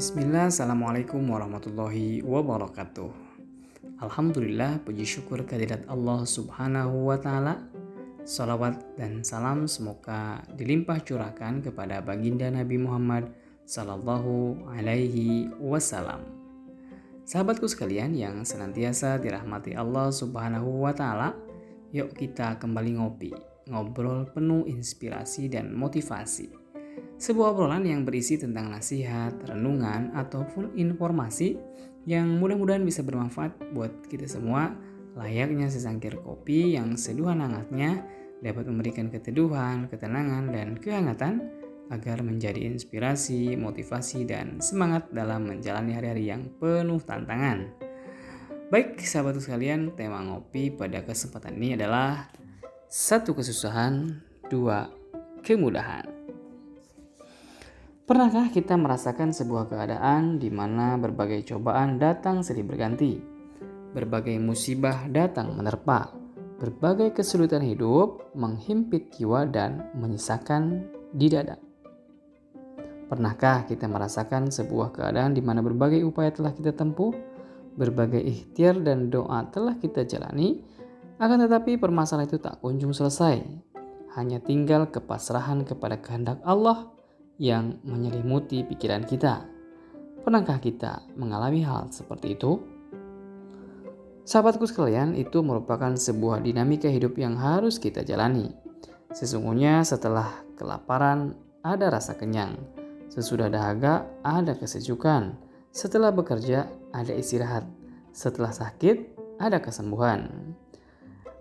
Bismillah, Assalamualaikum warahmatullahi wabarakatuh. Alhamdulillah, puji syukur kehadirat Allah subhanahu wa ta'ala. Salawat dan salam semoga dilimpah curahkan kepada baginda Nabi Muhammad Sallallahu alaihi wasallam. Sahabatku sekalian yang senantiasa dirahmati Allah subhanahu wa ta'ala Yuk kita kembali ngopi, ngobrol penuh inspirasi dan motivasi sebuah obrolan yang berisi tentang nasihat, renungan, ataupun informasi yang mudah-mudahan bisa bermanfaat buat kita semua layaknya sesangkir kopi yang seduhan hangatnya dapat memberikan keteduhan, ketenangan, dan kehangatan agar menjadi inspirasi, motivasi, dan semangat dalam menjalani hari-hari yang penuh tantangan. Baik, sahabat sekalian, tema ngopi pada kesempatan ini adalah satu kesusahan, dua kemudahan. Pernahkah kita merasakan sebuah keadaan di mana berbagai cobaan datang silih berganti? Berbagai musibah datang menerpa, berbagai kesulitan hidup menghimpit jiwa dan menyisakan di dada. Pernahkah kita merasakan sebuah keadaan di mana berbagai upaya telah kita tempuh, berbagai ikhtiar dan doa telah kita jalani, akan tetapi permasalahan itu tak kunjung selesai. Hanya tinggal kepasrahan kepada kehendak Allah yang menyelimuti pikiran kita. Pernahkah kita mengalami hal seperti itu? Sahabatku sekalian, itu merupakan sebuah dinamika hidup yang harus kita jalani. Sesungguhnya setelah kelaparan ada rasa kenyang, sesudah dahaga ada kesejukan, setelah bekerja ada istirahat, setelah sakit ada kesembuhan.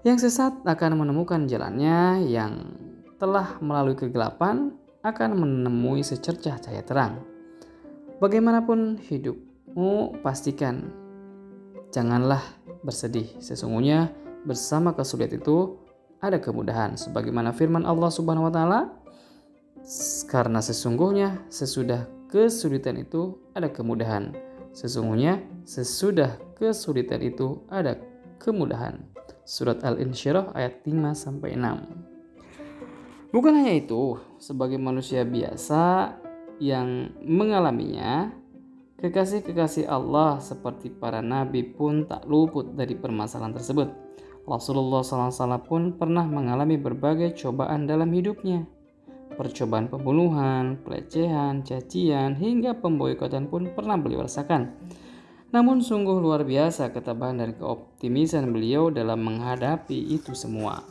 Yang sesat akan menemukan jalannya, yang telah melalui kegelapan akan menemui secercah cahaya terang. Bagaimanapun hidupmu, pastikan janganlah bersedih. Sesungguhnya bersama kesulitan itu ada kemudahan. Sebagaimana firman Allah Subhanahu wa taala, karena sesungguhnya sesudah kesulitan itu ada kemudahan. Sesungguhnya sesudah kesulitan itu ada kemudahan. Surat Al-Insyirah ayat 5 sampai 6. Bukan hanya itu, sebagai manusia biasa yang mengalaminya, kekasih-kekasih Allah seperti para nabi pun tak luput dari permasalahan tersebut. Rasulullah SAW pun pernah mengalami berbagai cobaan dalam hidupnya. Percobaan pembunuhan, pelecehan, cacian, hingga pemboikotan pun pernah beliau rasakan. Namun sungguh luar biasa ketabahan dan keoptimisan beliau dalam menghadapi itu semua.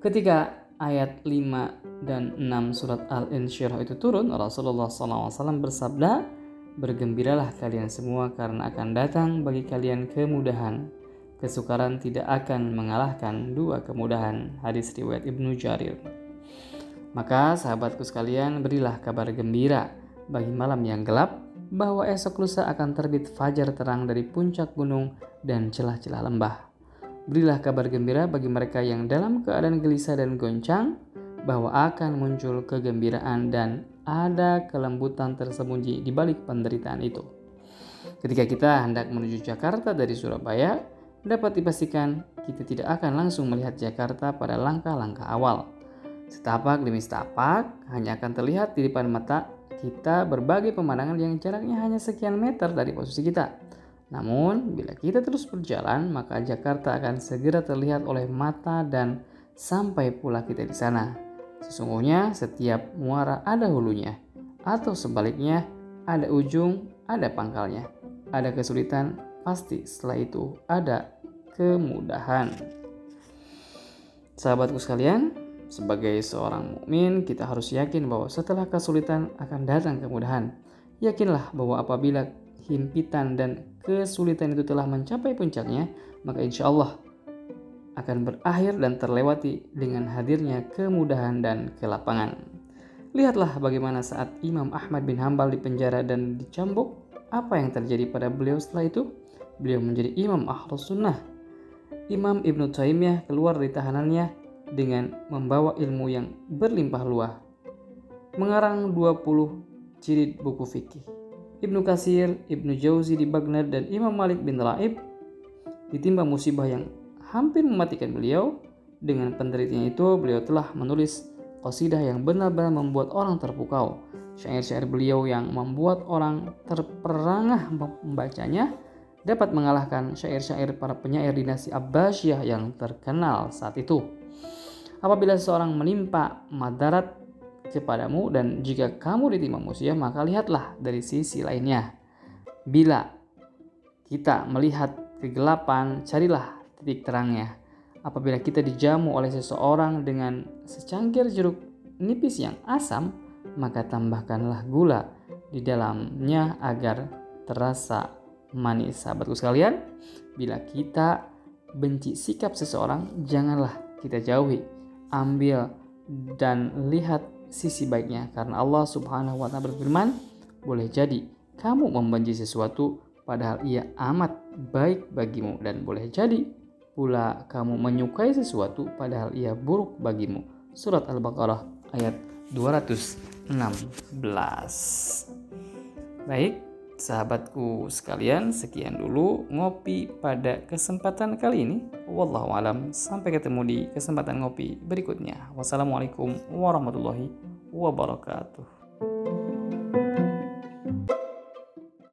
Ketika ayat 5 dan 6 surat Al-Insyirah itu turun, Rasulullah SAW bersabda, Bergembiralah kalian semua karena akan datang bagi kalian kemudahan. Kesukaran tidak akan mengalahkan dua kemudahan. Hadis riwayat Ibnu Jarir. Maka sahabatku sekalian berilah kabar gembira bagi malam yang gelap bahwa esok lusa akan terbit fajar terang dari puncak gunung dan celah-celah lembah. Berilah kabar gembira bagi mereka yang dalam keadaan gelisah dan goncang bahwa akan muncul kegembiraan dan ada kelembutan tersembunyi di balik penderitaan itu. Ketika kita hendak menuju Jakarta dari Surabaya, dapat dipastikan kita tidak akan langsung melihat Jakarta pada langkah-langkah awal. Setapak demi setapak, hanya akan terlihat di depan mata kita berbagai pemandangan yang jaraknya hanya sekian meter dari posisi kita. Namun, bila kita terus berjalan, maka Jakarta akan segera terlihat oleh mata dan sampai pula kita di sana. Sesungguhnya setiap muara ada hulunya, atau sebaliknya ada ujung, ada pangkalnya. Ada kesulitan, pasti setelah itu ada kemudahan. Sahabatku sekalian, sebagai seorang mukmin, kita harus yakin bahwa setelah kesulitan akan datang kemudahan. Yakinlah bahwa apabila himpitan dan kesulitan itu telah mencapai puncaknya, maka insya Allah akan berakhir dan terlewati dengan hadirnya kemudahan dan kelapangan. Lihatlah bagaimana saat Imam Ahmad bin Hambal dipenjara dan dicambuk, apa yang terjadi pada beliau setelah itu? Beliau menjadi Imam Ahlus Sunnah. Imam Ibnu Taimiyah keluar dari tahanannya dengan membawa ilmu yang berlimpah luah. Mengarang 20 jilid buku fikih. Ibnu Kasir, Ibnu Jauzi di Baghdad dan Imam Malik bin Laib ditimpa musibah yang hampir mematikan beliau. Dengan penderitaannya itu, beliau telah menulis qasidah yang benar-benar membuat orang terpukau. Syair-syair beliau yang membuat orang terperangah membacanya dapat mengalahkan syair-syair para penyair dinasti Abbasiyah yang terkenal saat itu. Apabila seseorang menimpa madarat kepadamu dan jika kamu ditimpa musibah maka lihatlah dari sisi lainnya. Bila kita melihat kegelapan, carilah titik terangnya. Apabila kita dijamu oleh seseorang dengan secangkir jeruk nipis yang asam, maka tambahkanlah gula di dalamnya agar terasa manis. Sahabatku sekalian, bila kita benci sikap seseorang, janganlah kita jauhi. Ambil dan lihat sisi baiknya karena Allah Subhanahu wa taala berfirman, boleh jadi kamu membenci sesuatu padahal ia amat baik bagimu dan boleh jadi pula kamu menyukai sesuatu padahal ia buruk bagimu. Surat Al-Baqarah ayat 216. Baik, sahabatku sekalian, sekian dulu ngopi pada kesempatan kali ini. Wallahu alam, sampai ketemu di kesempatan ngopi berikutnya. Wassalamualaikum warahmatullahi wabarakatuh.